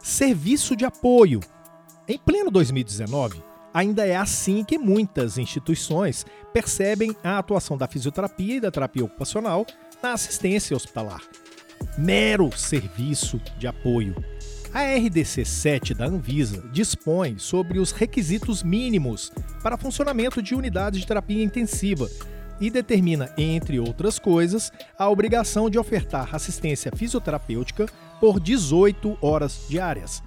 Serviço de apoio. Em pleno 2019, ainda é assim que muitas instituições percebem a atuação da fisioterapia e da terapia ocupacional na assistência hospitalar. Mero serviço de apoio. A RDC 7 da Anvisa dispõe sobre os requisitos mínimos para funcionamento de unidades de terapia intensiva e determina, entre outras coisas, a obrigação de ofertar assistência fisioterapêutica por 18 horas diárias.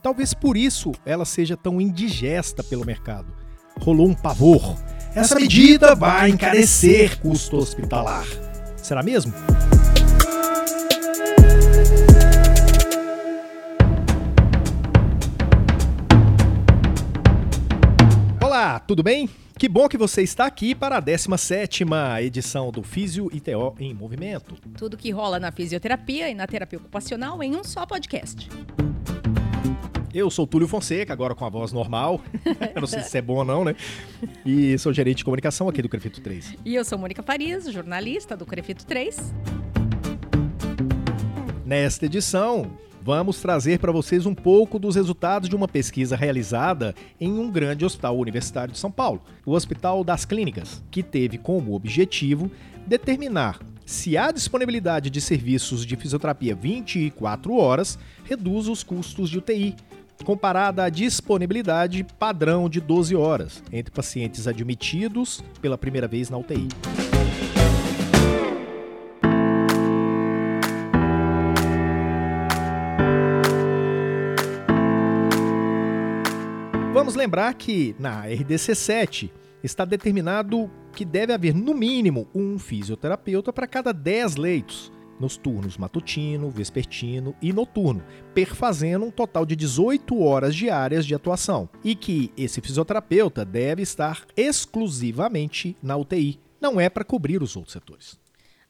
Talvez por isso ela seja tão indigesta pelo mercado. Rolou um pavor. Essa medida vai encarecer custo hospitalar. Será mesmo? Olá, tudo bem? Que bom que você está aqui para a 17ª edição do Físio ITO em Movimento. Tudo que rola na fisioterapia e na terapia ocupacional em um só podcast. Eu sou Túlio Fonseca, agora com a voz normal. Não sei se isso é bom ou não, né? E sou gerente de comunicação aqui do Crefito 3. E eu sou Mônica Farias, jornalista do Crefito 3. Nesta edição, vamos trazer para vocês um pouco dos resultados de uma pesquisa realizada em um grande hospital universitário de São Paulo, o Hospital das Clínicas, que teve como objetivo determinar se a disponibilidade de serviços de fisioterapia 24 horas reduz os custos de UTI, comparada à disponibilidade padrão de 12 horas entre pacientes admitidos pela primeira vez na UTI. Vamos lembrar que na RDC 7 está determinado que deve haver no mínimo um fisioterapeuta para cada 10 leitos, nos turnos matutino, vespertino e noturno, perfazendo um total de 18 horas diárias de atuação, e que esse fisioterapeuta deve estar exclusivamente na UTI, não é para cobrir os outros setores.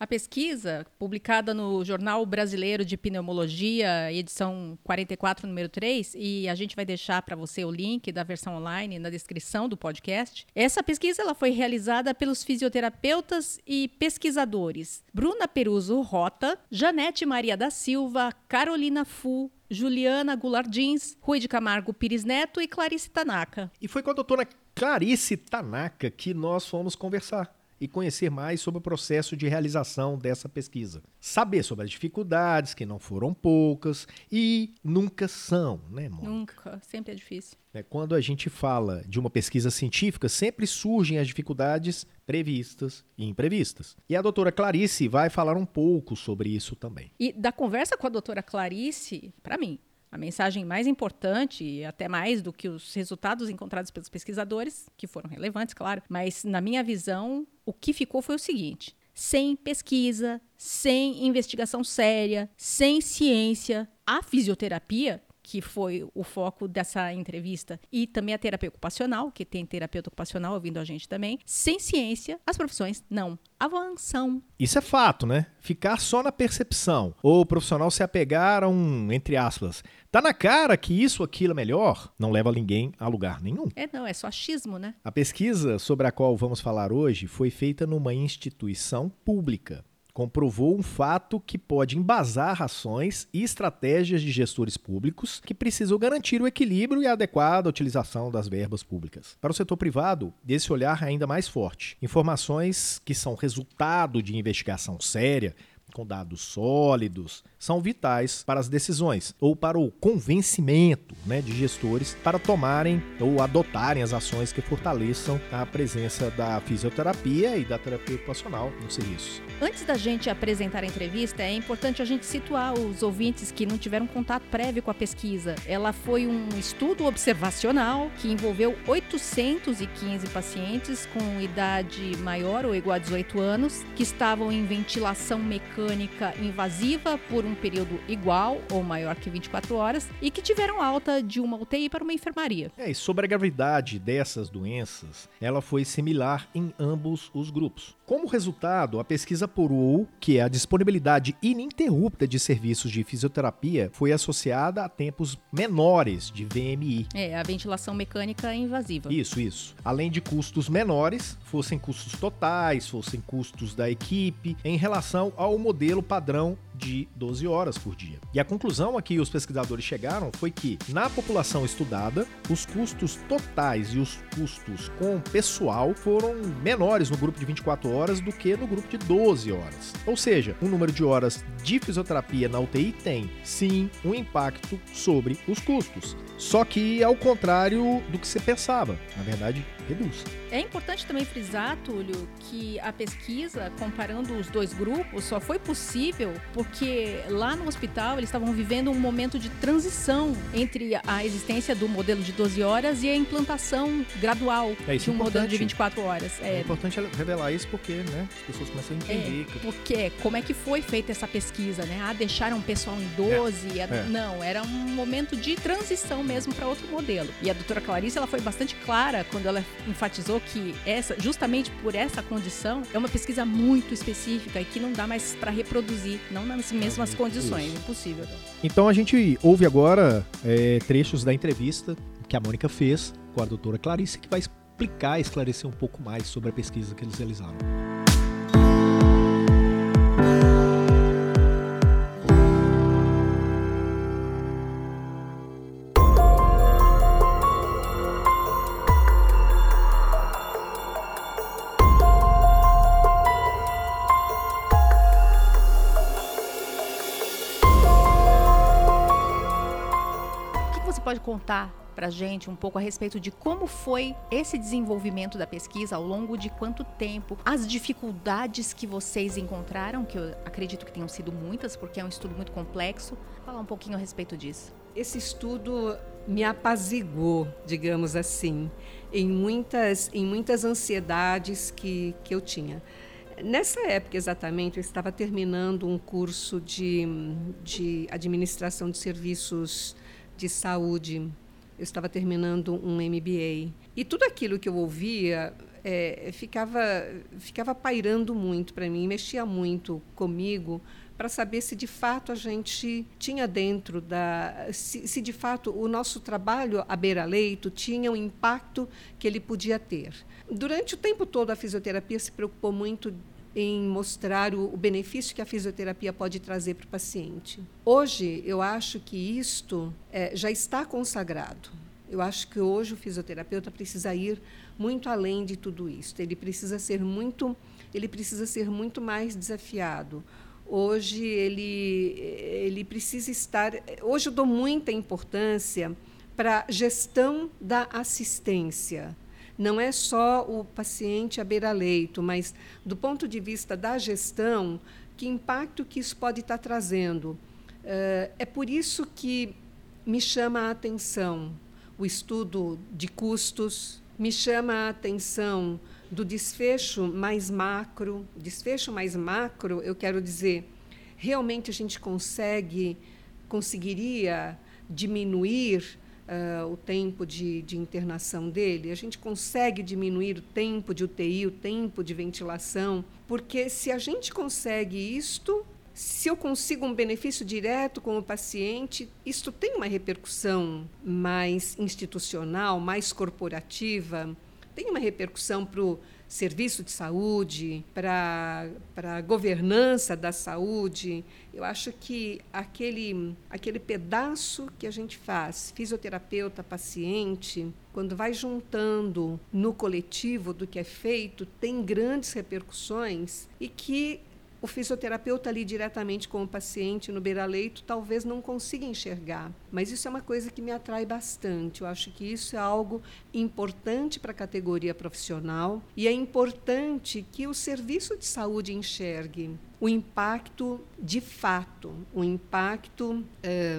A pesquisa, publicada no Jornal Brasileiro de Pneumologia, edição 44, número 3, e a gente vai deixar para você o link da versão online na descrição do podcast. Essa pesquisa ela foi realizada pelos fisioterapeutas e pesquisadores Bruna Peruso Rota, Janete Maria da Silva, Carolina Fu, Juliana Gulardins, Rui de Camargo Pires Neto e Clarice Tanaka. E foi com a doutora Clarice Tanaka que nós fomos conversar e conhecer mais sobre o processo de realização dessa pesquisa. Saber sobre as dificuldades, que não foram poucas e nunca são, né, Mônica? Nunca, sempre é difícil. É, quando a gente fala de uma pesquisa científica, sempre surgem as dificuldades previstas e imprevistas. E a doutora Clarice vai falar um pouco sobre isso também. E da conversa com a doutora Clarice, para mim, a mensagem mais importante, até mais do que os resultados encontrados pelos pesquisadores, que foram relevantes, claro, mas na minha visão, o que ficou foi o seguinte: sem pesquisa, sem investigação séria, sem ciência, a fisioterapia que foi o foco dessa entrevista, e também a terapia ocupacional, que tem terapeuta ocupacional ouvindo a gente também. Sem ciência, as profissões não avançam. Isso é fato, né? Ficar só na percepção, ou o profissional se apegar a um, entre aspas, tá na cara que isso, aquilo é melhor, não leva ninguém a lugar nenhum. É, não, é só achismo, né? A pesquisa sobre a qual vamos falar hoje foi feita numa instituição pública comprovou um fato que pode embasar ações e estratégias de gestores públicos que precisam garantir o equilíbrio e a adequada utilização das verbas públicas. Para o setor privado, esse olhar é ainda mais forte. Informações que são resultado de investigação séria, com dados sólidos, são vitais para as decisões ou para o convencimento né, de gestores para tomarem ou adotarem as ações que fortaleçam a presença da fisioterapia e da terapia ocupacional nos serviços. Antes da gente apresentar a entrevista, é importante a gente situar os ouvintes que não tiveram contato prévio com a pesquisa. Ela foi um estudo observacional que envolveu 815 pacientes com idade maior ou igual a 18 anos que estavam em ventilação mecânica invasiva por um período igual ou maior que 24 horas e que tiveram alta de uma UTI para uma enfermaria. É, e sobre a gravidade dessas doenças, ela foi similar em ambos os grupos. Como resultado, a pesquisa apurou que a disponibilidade ininterrupta de serviços de fisioterapia foi associada a tempos menores de VMI. É, a ventilação mecânica invasiva. Isso, isso. Além de custos menores, fossem custos totais, fossem custos da equipe, em relação ao modelo padrão de 12 horas por dia. E a conclusão a que os pesquisadores chegaram foi que, na população estudada, os custos totais e os custos com pessoal foram menores no grupo de 24 horas do que no grupo de 12 horas. Ou seja, o número de horas de fisioterapia na UTI tem, sim, um impacto sobre os custos. Só que ao contrário do que você pensava. Na verdade, reduz. É importante também frisar, Túlio, que a pesquisa comparando os dois grupos só foi possível porque lá no hospital eles estavam vivendo um momento de transição entre a existência do modelo de 12 horas e a implantação gradual É, de é um modelo de importante. 24 horas. É É, importante revelar isso porque né, as pessoas começam a entender. que- porque como é que foi feita essa pesquisa, né? Ah, deixaram o pessoal em 12? é. Não, era um momento de transição mesmo para outro modelo. E a doutora Clarice, ela foi bastante clara quando ela enfatizou que essa, justamente por essa condição, é uma pesquisa muito específica e que não dá mais para reproduzir, não nas mesmas Isso. condições, impossível. Então a gente ouve agora é, trechos da entrevista que a Mônica fez com a doutora Clarice, que vai explicar e esclarecer um pouco mais sobre a pesquisa que eles realizaram. Contar para a gente um pouco a respeito de como foi esse desenvolvimento da pesquisa ao longo de quanto tempo, as dificuldades que vocês encontraram, que eu acredito que tenham sido muitas, porque é um estudo muito complexo. Falar um pouquinho a respeito disso. Esse estudo me apaziguou, digamos assim, em muitas, em muitas ansiedades que, que eu tinha. Nessa época, exatamente, eu estava terminando um curso de, de administração de serviços de saúde. Eu estava terminando um MBA. E tudo aquilo que eu ouvia é, ficava, ficava pairando muito para mim, mexia muito comigo para saber se de fato a gente tinha dentro da. Se, se de fato o nosso trabalho à beira-leito tinha o impacto que ele podia ter. Durante o tempo todo, a fisioterapia se preocupou muito em mostrar o, o benefício que a fisioterapia pode trazer para o paciente. Hoje, eu acho que isto eh, já está consagrado. Eu acho que hoje o fisioterapeuta precisa ir muito além de tudo isso. Ele precisa ser muito, ele precisa ser muito mais desafiado. Hoje ele ele precisa estar. Hoje eu dou muita importância para a gestão da assistência. Não é só o paciente à beira-leito, mas do ponto de vista da gestão, que impacto que isso pode estar trazendo. Eh, É por isso que me chama a atenção o estudo de custos, me chama a atenção do desfecho mais macro. Desfecho mais macro, eu quero dizer, realmente a gente consegue, conseguiria diminuir uh, o tempo de, de internação dele? A gente consegue diminuir o tempo de UTI, o tempo de ventilação? Porque se a gente consegue isto, se eu consigo um benefício direto com o paciente, isto tem uma repercussão mais institucional, mais corporativa, tem uma repercussão para o serviço de saúde, para a governança da saúde. Eu acho que aquele, aquele pedaço que a gente faz, fisioterapeuta, paciente, quando vai juntando no coletivo do que é feito, tem grandes repercussões e que o fisioterapeuta ali diretamente com o paciente no beira-leito talvez não consiga enxergar. Mas isso é uma coisa que me atrai bastante. Eu acho que isso é algo importante para a categoria profissional e é importante que o serviço de saúde enxergue o impacto de fato, o impacto,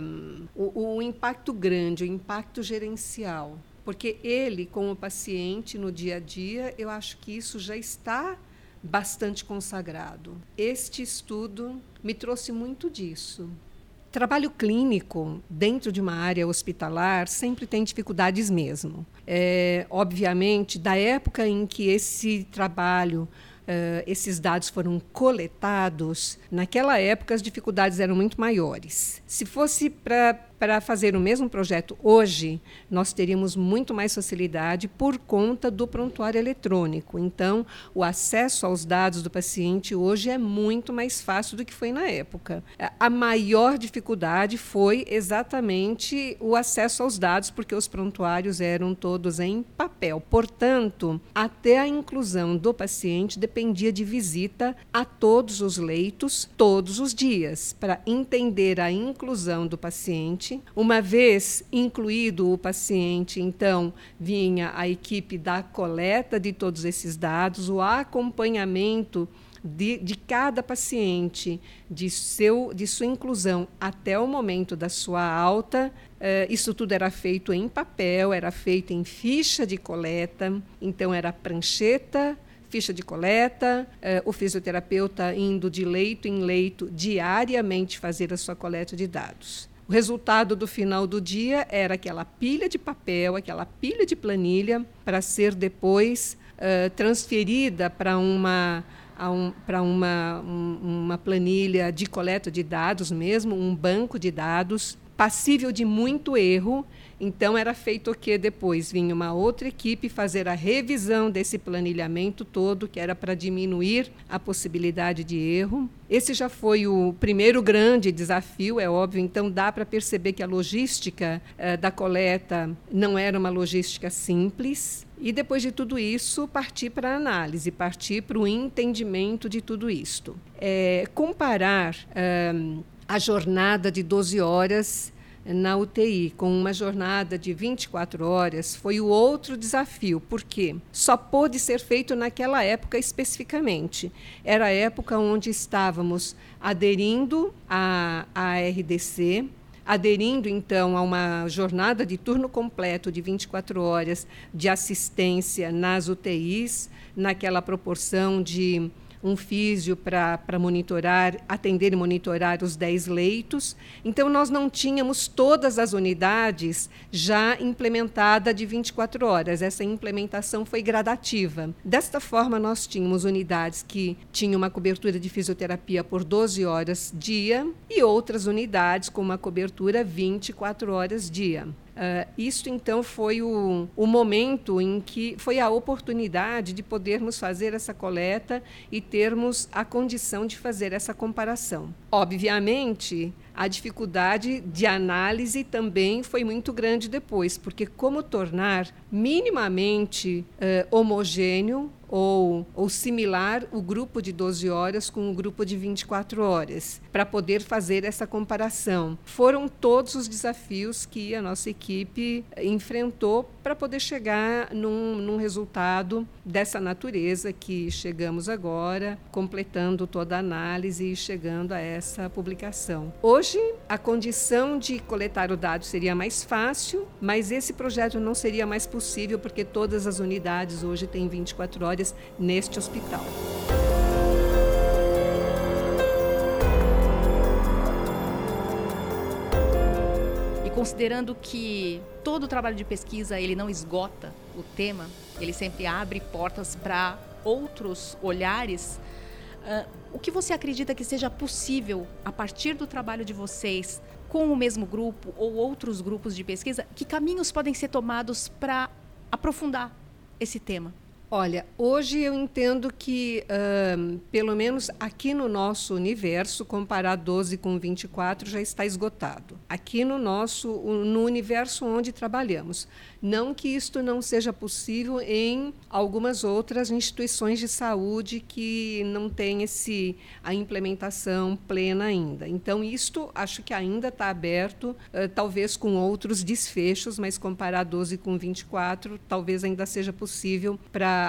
um, o, o impacto grande, o impacto gerencial. Porque ele, com o paciente no dia a dia, eu acho que isso já está bastante consagrado. Este estudo me trouxe muito disso. Trabalho clínico dentro de uma área hospitalar sempre tem dificuldades mesmo. É, obviamente, da época em que esse trabalho Uh, esses dados foram coletados, naquela época as dificuldades eram muito maiores. Se fosse para para fazer o mesmo projeto hoje, nós teríamos muito mais facilidade por conta do prontuário eletrônico. Então, o acesso aos dados do paciente hoje é muito mais fácil do que foi na época. A maior dificuldade foi exatamente o acesso aos dados, porque os prontuários eram todos em papel. Portanto, até a inclusão do paciente dependia de visita a todos os leitos, todos os dias, para entender a inclusão do paciente paciente. Uma vez incluído o paciente, então vinha a equipe da coleta de todos esses dados, o acompanhamento de, de, cada paciente, de, seu, de sua inclusão até o momento da sua alta. Uh, isso tudo era feito em papel, era feito em ficha de coleta, então era prancheta, ficha de coleta, uh, o fisioterapeuta indo de leito em leito diariamente fazer a sua coleta de dados. O resultado do final do dia era aquela pilha de papel, aquela pilha de planilha, para ser depois uh, transferida para uma um, para uma, um, uma planilha de coleta de dados mesmo, um banco de dados passível de muito erro então era feito o que depois vinha uma outra equipe fazer a revisão desse planilhamento todo, que era para diminuir a possibilidade de erro. Esse já foi o primeiro grande desafio, é óbvio. Então dá para perceber que a logística eh, da coleta não era uma logística simples. E depois de tudo isso, partir para a análise, partir para o entendimento de tudo isto. É, comparar eh, a jornada de 12 horas na UTI, com uma jornada de 24 horas, foi o outro desafio, porque só pôde ser feito naquela época especificamente. Era a época onde estávamos aderindo à, à RDC, aderindo então a uma jornada de turno completo de 24 horas de assistência nas UTIs, naquela proporção de um físio para monitorar, atender e monitorar os 10 leitos. Então, nós não tínhamos todas as unidades já implementada de 24 horas. Essa implementação foi gradativa. Desta forma, nós tínhamos unidades que tinham uma cobertura de fisioterapia por 12 horas dia e outras unidades com uma cobertura 24 horas dia. Uh, isto então foi o, o momento em que foi a oportunidade de podermos fazer essa coleta e termos a condição de fazer essa comparação. Obviamente, a dificuldade de análise também foi muito grande depois, porque como tornar minimamente uh, homogêneo ou, ou similar o grupo de 12 horas com o grupo de 24 horas, para poder fazer essa comparação. Foram todos os desafios que a nossa equipe enfrentou para poder chegar num, num resultado dessa natureza que chegamos agora, completando toda a análise e chegando a essa publicação. Hoje, a condição de coletar o dado seria mais fácil, mas esse projeto não seria mais possível porque todas as unidades hoje têm 24 horas neste hospital. Considerando que todo o trabalho de pesquisa ele não esgota o tema, ele sempre abre portas para outros olhares. Uh, o que você acredita que seja possível a partir do trabalho de vocês com o mesmo grupo ou outros grupos de pesquisa? Que caminhos podem ser tomados para aprofundar esse tema? Olha, hoje eu entendo que, pelo menos aqui no nosso universo, comparar 12 com 24 já está esgotado. Aqui no nosso, no universo onde trabalhamos. Não que isto não seja possível em algumas outras instituições de saúde que não têm esse, a implementação plena ainda. Então, isto acho que ainda está aberto, uh, talvez com outros desfechos, mas comparar 12 com 24 talvez ainda seja possível para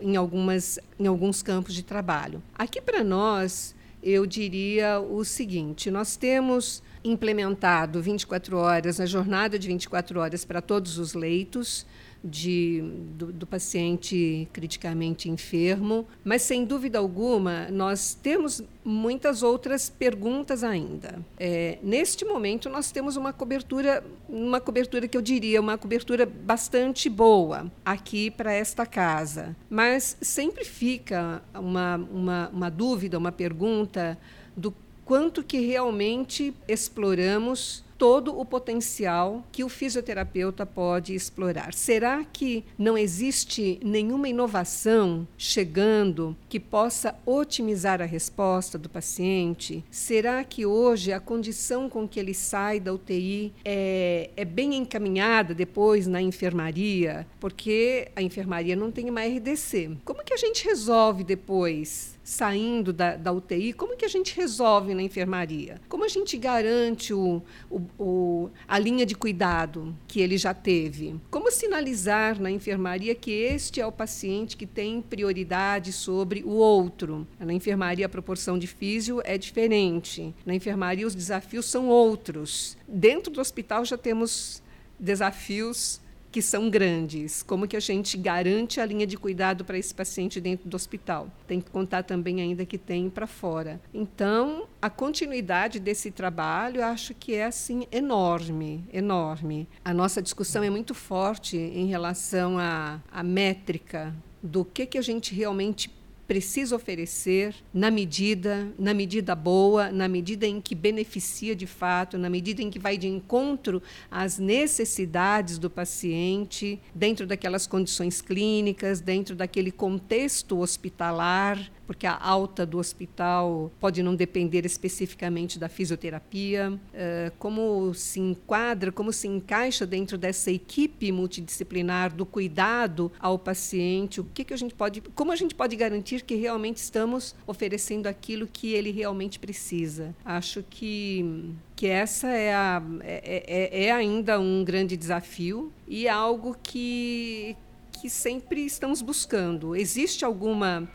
em, algumas, em alguns campos de trabalho. Aqui para nós, eu diria o seguinte: nós temos implementado 24 horas, a jornada de 24 horas para todos os leitos de, do, do, paciente criticamente enfermo, mas sem dúvida alguma nós temos muitas outras perguntas ainda. É, neste momento nós temos uma cobertura, uma cobertura que eu diria uma cobertura bastante boa aqui para esta casa, mas sempre fica uma, uma, uma dúvida, uma pergunta do quanto que realmente exploramos todo o potencial que o fisioterapeuta pode explorar. Será que não existe nenhuma inovação chegando que possa otimizar a resposta do paciente? Será que hoje a condição com que ele sai da UTI é, é bem encaminhada depois na enfermaria? Porque a enfermaria não tem uma RDC. Como que a gente resolve depois? Saindo da, da, UTI, como que a gente resolve na enfermaria? Como a gente garante o, o, o, a linha de cuidado que ele já teve? Como sinalizar na enfermaria que este é o paciente que tem prioridade sobre o outro? Na enfermaria, a proporção de físio é diferente. Na enfermaria, os desafios são outros. Dentro do hospital, já temos desafios que são grandes. Como que a gente garante a linha de cuidado para esse paciente dentro do hospital? Tem que contar também ainda que tem para fora. Então, a continuidade desse trabalho, acho que é assim enorme, enorme. A nossa discussão é muito forte em relação à, à métrica do que que a gente realmente precisa oferecer na medida, na medida boa, na medida em que beneficia de fato, na medida em que vai de encontro às necessidades do paciente, dentro daquelas condições clínicas, dentro daquele contexto hospitalar porque a alta do hospital pode não depender especificamente da fisioterapia, uh, como se enquadra, como se encaixa dentro dessa equipe multidisciplinar do cuidado ao paciente, o que, que a gente pode, como a gente pode garantir que realmente estamos oferecendo aquilo que ele realmente precisa. Acho que que essa é, a, é, é, é ainda um grande desafio e algo que, que sempre estamos buscando. Existe alguma.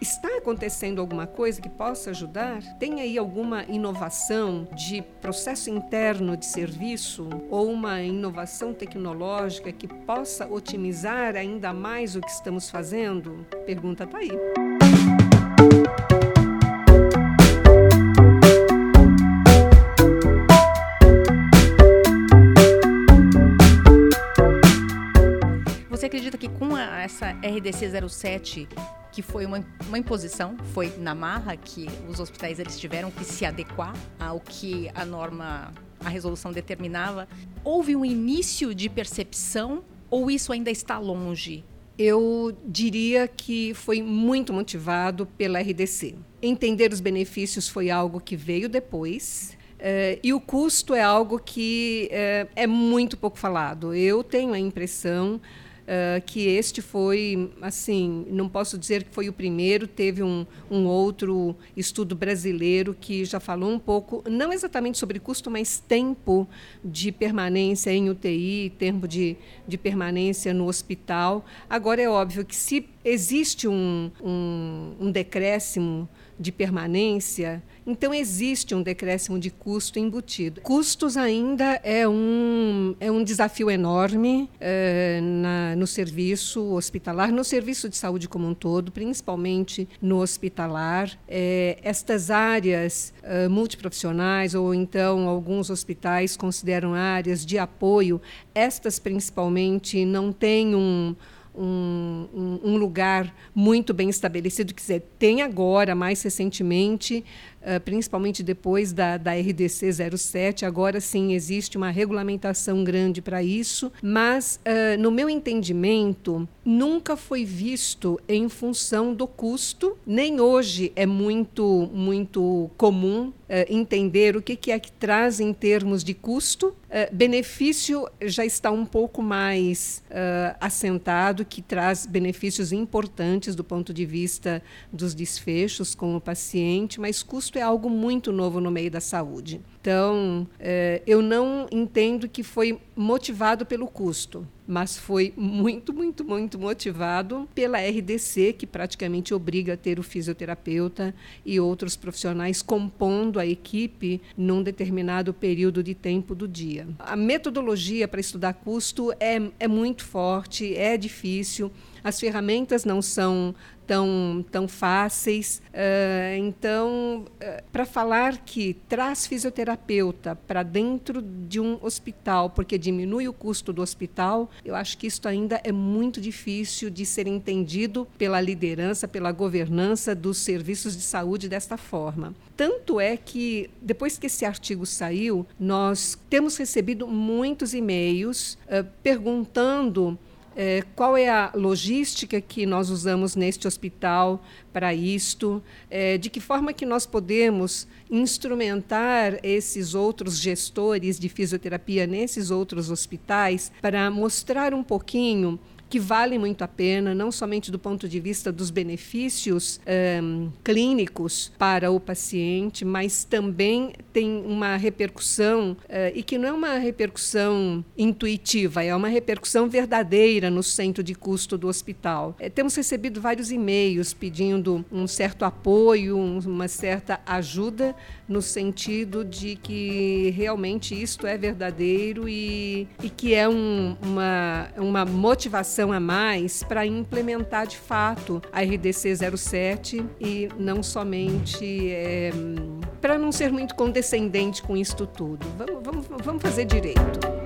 Está acontecendo alguma coisa que possa ajudar? Tem aí alguma inovação de processo interno de serviço ou uma inovação tecnológica que possa otimizar ainda mais o que estamos fazendo? Pergunta está aí. Acredita que com a, essa RDC 07, que foi uma, uma imposição, foi na marra que os hospitais eles tiveram que se adequar ao que a norma, a resolução determinava, houve um início de percepção ou isso ainda está longe? Eu diria que foi muito motivado pela RDC. Entender os benefícios foi algo que veio depois. Uh, e o custo é algo que uh, é muito pouco falado. Eu tenho a impressão Uh, que este foi, assim, não posso dizer que foi o primeiro, teve um, um outro estudo brasileiro que já falou um pouco, não exatamente sobre custo, mas tempo de permanência em UTI, tempo de, de permanência no hospital. Agora, é óbvio que se existe um, um, um decréscimo de permanência, então existe um decréscimo de custo embutido. Custos ainda é um, é um desafio enorme é, na, no serviço hospitalar, no serviço de saúde como um todo, principalmente no hospitalar. É, estas áreas é, multiprofissionais, ou então alguns hospitais consideram áreas de apoio, estas principalmente não têm um um, um, lugar muito bem estabelecido. Quer dizer, tem agora, mais recentemente, uh, principalmente depois da, da RDC 07, agora sim existe uma regulamentação grande para isso, mas, uh, no meu entendimento, nunca foi visto em função do custo, nem hoje é muito, muito comum uh, entender o que, que é que traz em termos de custo. benefício já está um pouco mais assentado, que traz benefícios importantes do ponto de vista dos desfechos com o paciente, mas custo é algo muito novo no meio da saúde. Então, é, eu não entendo que foi motivado pelo custo, mas foi muito, muito, muito motivado pela RDC, que praticamente obriga a ter o fisioterapeuta e outros profissionais compondo a equipe num determinado período de tempo do dia. A metodologia para estudar custo é, é muito forte, é difícil, as ferramentas não são tão, tão fáceis. Uh, então, uh, para falar que traz fisioterapia, fisioterapeuta para dentro de um hospital, porque diminui o custo do hospital, eu acho que isso ainda é muito difícil de ser entendido pela liderança, pela governança dos serviços de saúde desta forma. Tanto é que, depois que esse artigo saiu, nós temos recebido muitos e-mails uh, perguntando é, qual é a logística que nós usamos neste hospital para isto? É, de que forma que nós podemos instrumentar esses outros gestores de fisioterapia nesses outros hospitais para mostrar um pouquinho que vale muito a pena, não somente do ponto de vista dos benefícios um, clínicos para o paciente, mas também tem uma repercussão, uh, e que não é uma repercussão intuitiva, é uma repercussão verdadeira no centro de custo do hospital. É, temos recebido vários e-mails pedindo um certo apoio, um, uma certa ajuda, no sentido de que realmente isto é verdadeiro e, e que é um, uma, uma motivação a mais para implementar de fato a RDC 07 e não somente é, para não ser muito condescendente com isto tudo. Vamos, vamos, vamos fazer direito.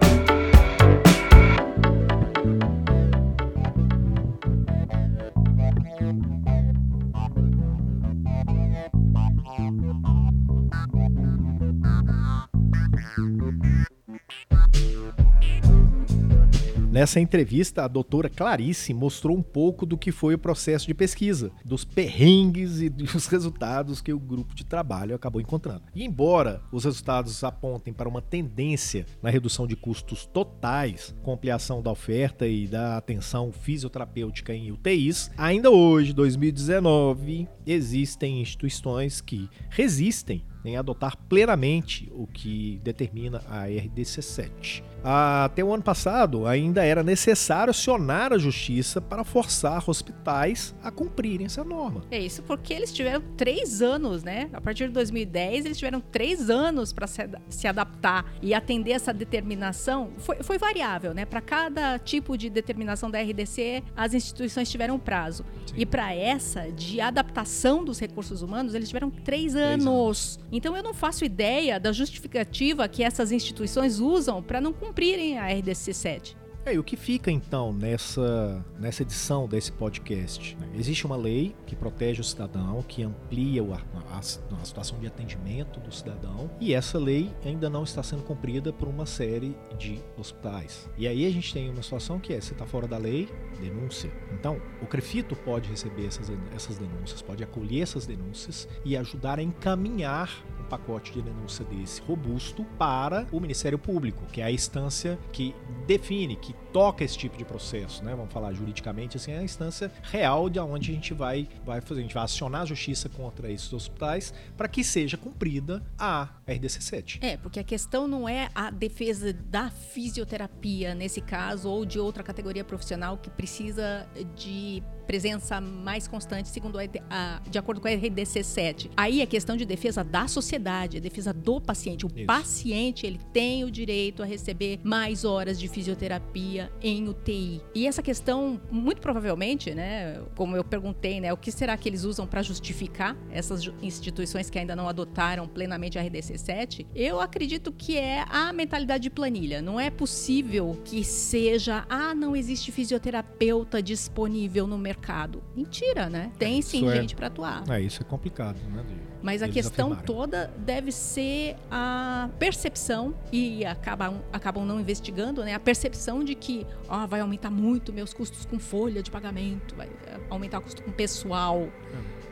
Nessa entrevista, a doutora Clarice mostrou um pouco do que foi o processo de pesquisa, dos perrengues e dos resultados que o grupo de trabalho acabou encontrando. E embora os resultados apontem para uma tendência na redução de custos totais, com ampliação da oferta e da atenção fisioterapêutica em UTIs, ainda hoje, 2019, existem instituições que resistem em adotar plenamente o que determina a RDC7. Até o ano passado, ainda era necessário acionar a justiça para forçar hospitais a cumprirem essa norma. É isso porque eles tiveram três anos, né? A partir de 2010, eles tiveram três anos para se, se, adaptar e atender essa determinação. Foi, foi variável, né? Para cada tipo de determinação da RDC, as instituições tiveram prazo. Sim. E para essa, de adaptação dos recursos humanos, eles tiveram três, três anos. anos. Então eu não faço ideia da justificativa que essas instituições usam para não cumprirem a RDC 7. É, e o que fica então nessa, nessa edição desse podcast? Existe uma lei que protege o cidadão, que amplia a, a, a, situação de atendimento do cidadão, e essa lei ainda não está sendo cumprida por uma série de hospitais. E aí a gente tem uma situação que é: você está fora da lei, denúncia. Então, o CREFITO pode receber essas, essas denúncias, pode acolher essas denúncias e ajudar a encaminhar pacote de denúncia desse robusto para o Ministério Público, que é a instância que define, que toca esse tipo de processo, né? Vamos falar juridicamente assim, é a instância real de onde a gente vai, vai fazer, a gente vai acionar a justiça contra esses hospitais para que seja cumprida a RDC 7. É, porque a questão não é a defesa da fisioterapia nesse caso ou de outra categoria profissional que precisa de presença mais constante, segundo a, a, de acordo com a RDC 7. Aí é questão de defesa da sociedade, é defesa do paciente. O Isso. paciente ele tem o direito a receber mais horas de fisioterapia em UTI. E essa questão, muito provavelmente, né, como eu perguntei, né, o que será que eles usam para justificar essas instituições que ainda não adotaram plenamente a RDC 7? Eu acredito que é a mentalidade de planilha. Não é possível que seja, ah, não existe fisioterapeuta disponível no mercado mercado. Mentira, né? Tem sim isso é gente é, para atuar. É, isso é complicado, né? De, Mas a questão afirmarem. toda deve ser a percepção, e acabam, acabam não investigando, né? A percepção de que ó, vai aumentar muito meus custos com folha de pagamento, vai é, aumentar o custo com pessoal.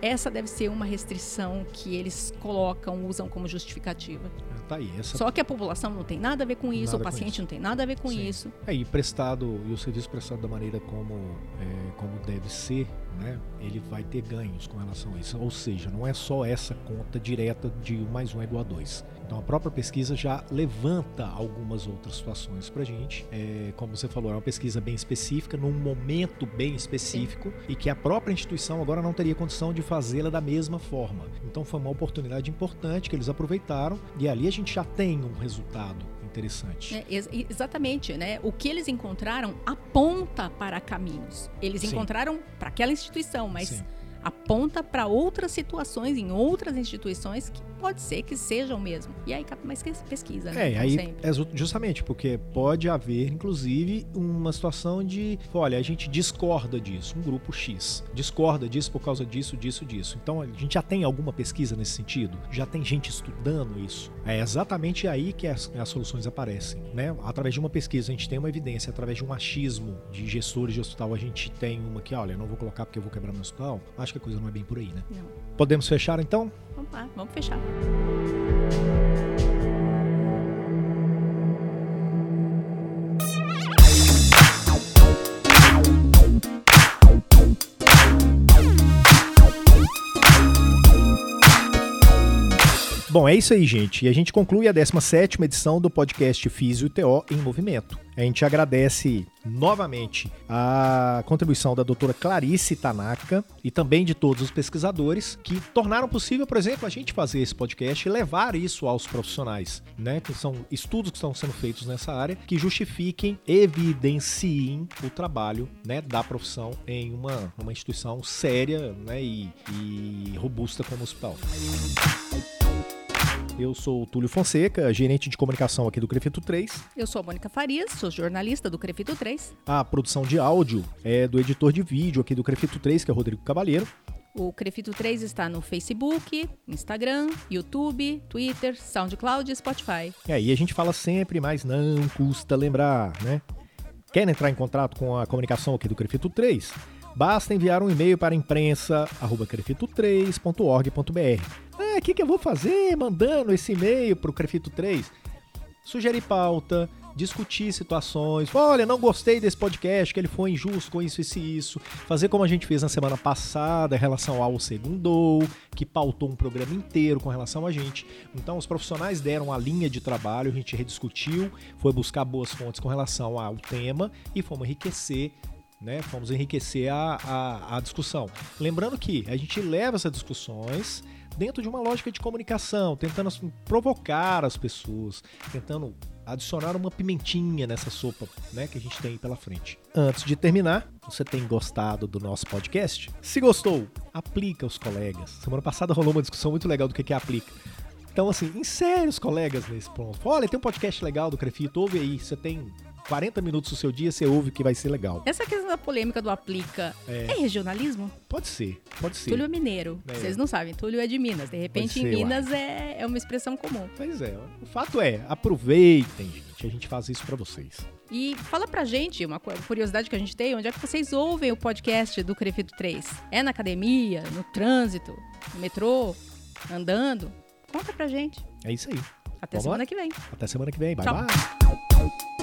É. Essa deve ser uma restrição que eles colocam, usam como justificativa. Tá aí, essa... Só que a população não tem nada a ver com isso, nada o paciente isso. não tem nada a ver com Sim. isso. É, e prestado, e o serviço prestado da maneira como, é, como deve ser, né, ele vai ter ganhos com relação a isso. Ou seja, não é só essa conta direta de 1 mais 1 é igual a 2. Então a própria pesquisa já levanta algumas outras situações para a gente. É, como você falou, é uma pesquisa bem específica, num momento bem específico, Sim. e que a própria instituição agora não teria condição de fazê-la da mesma forma. Então foi uma oportunidade importante que eles aproveitaram, e ali a gente já tem um resultado interessante. É, ex exatamente, né? O que eles encontraram aponta para caminhos. Eles Sim. encontraram para aquela instituição, mas Sim. Aponta para outras situações em outras instituições que pode ser que seja o mesmo. E aí cabe mais pesquisa, né? É, aí é ju- justamente porque pode haver, inclusive, uma situação de, olha, a gente discorda disso, um grupo X discorda disso por causa disso, disso, disso. Então a gente já tem alguma pesquisa nesse sentido, já tem gente estudando isso. É exatamente aí que as, as soluções aparecem, né? Através de uma pesquisa a gente tem uma evidência, através de um achismo de gestores de hospital a gente tem uma que, olha, não vou colocar porque eu vou quebrar meu hospital. Acho que a coisa não é bem por aí, né? Não. Podemos fechar então? Vamos lá, vamos fechar. Bom, é isso aí, gente. E a gente conclui a 17ª edição do podcast Físio TO em Movimento. A gente agradece novamente a contribuição da doutora Clarice Tanaka e também de todos os pesquisadores que tornaram possível, por exemplo, a gente fazer esse podcast e levar isso aos profissionais, né? Que são estudos que estão sendo feitos nessa área que justifiquem, evidenciem o trabalho né, da profissão em uma, uma instituição séria né, e, e robusta como o hospital. Eu sou o Túlio Fonseca, gerente de comunicação aqui do Crefito 3. Eu sou a Mônica Farias, sou jornalista do Crefito 3. A produção de áudio é do editor de vídeo aqui do Crefito 3, que é o Rodrigo Cavalheiro. O Crefito 3 está no Facebook, Instagram, YouTube, Twitter, SoundCloud e Spotify. E aí a gente fala sempre, mas não custa lembrar, né? Quer entrar em contato com a comunicação aqui do Crefito 3? Basta enviar um e-mail para imprensa@crefito3.org.br. Ah, o que, que eu vou fazer mandando esse e-mail para o Crefito 3? Sugerir pauta, discutir situações. Olha, não gostei desse podcast, que ele foi injusto com isso, isso e isso. Fazer como a gente fez na semana passada em relação ao Segundou, que pautou um programa inteiro com relação a gente. Então, os profissionais deram a linha de trabalho, a gente rediscutiu, foi buscar boas fontes com relação ao tema e fomos enriquecer né? Fomos enriquecer a, a, a, discussão. Lembrando que a gente leva essas discussões dentro de uma lógica de comunicação, tentando assim, provocar as pessoas, tentando adicionar uma pimentinha nessa sopa né, que a gente tem pela frente. Antes de terminar, você tem gostado do nosso podcast? Se gostou, aplica os colegas. Semana passada rolou uma discussão muito legal do que é aplica. Então, assim, insere os colegas nesse ponto. Olha, tem um podcast legal do Crefito, ouve aí. Você tem 40 minutos do seu dia, você ouve que vai ser legal. Essa questão da polêmica do aplica é, é regionalismo? Pode ser, pode ser. Túlio é mineiro. É. Vocês não sabem, Túlio é de Minas. De repente, ser, em Minas é, é uma expressão comum. Pois é. O fato é, aproveitem, gente. A gente faz isso para vocês. E fala pra gente, uma curiosidade que a gente tem, onde é que vocês ouvem o podcast do Crefito 3? É na academia, no trânsito, no metrô, andando? Conta pra gente. É isso aí. Até Vamos semana lá? que vem. Até semana que vem. Bye, Tchau. bye.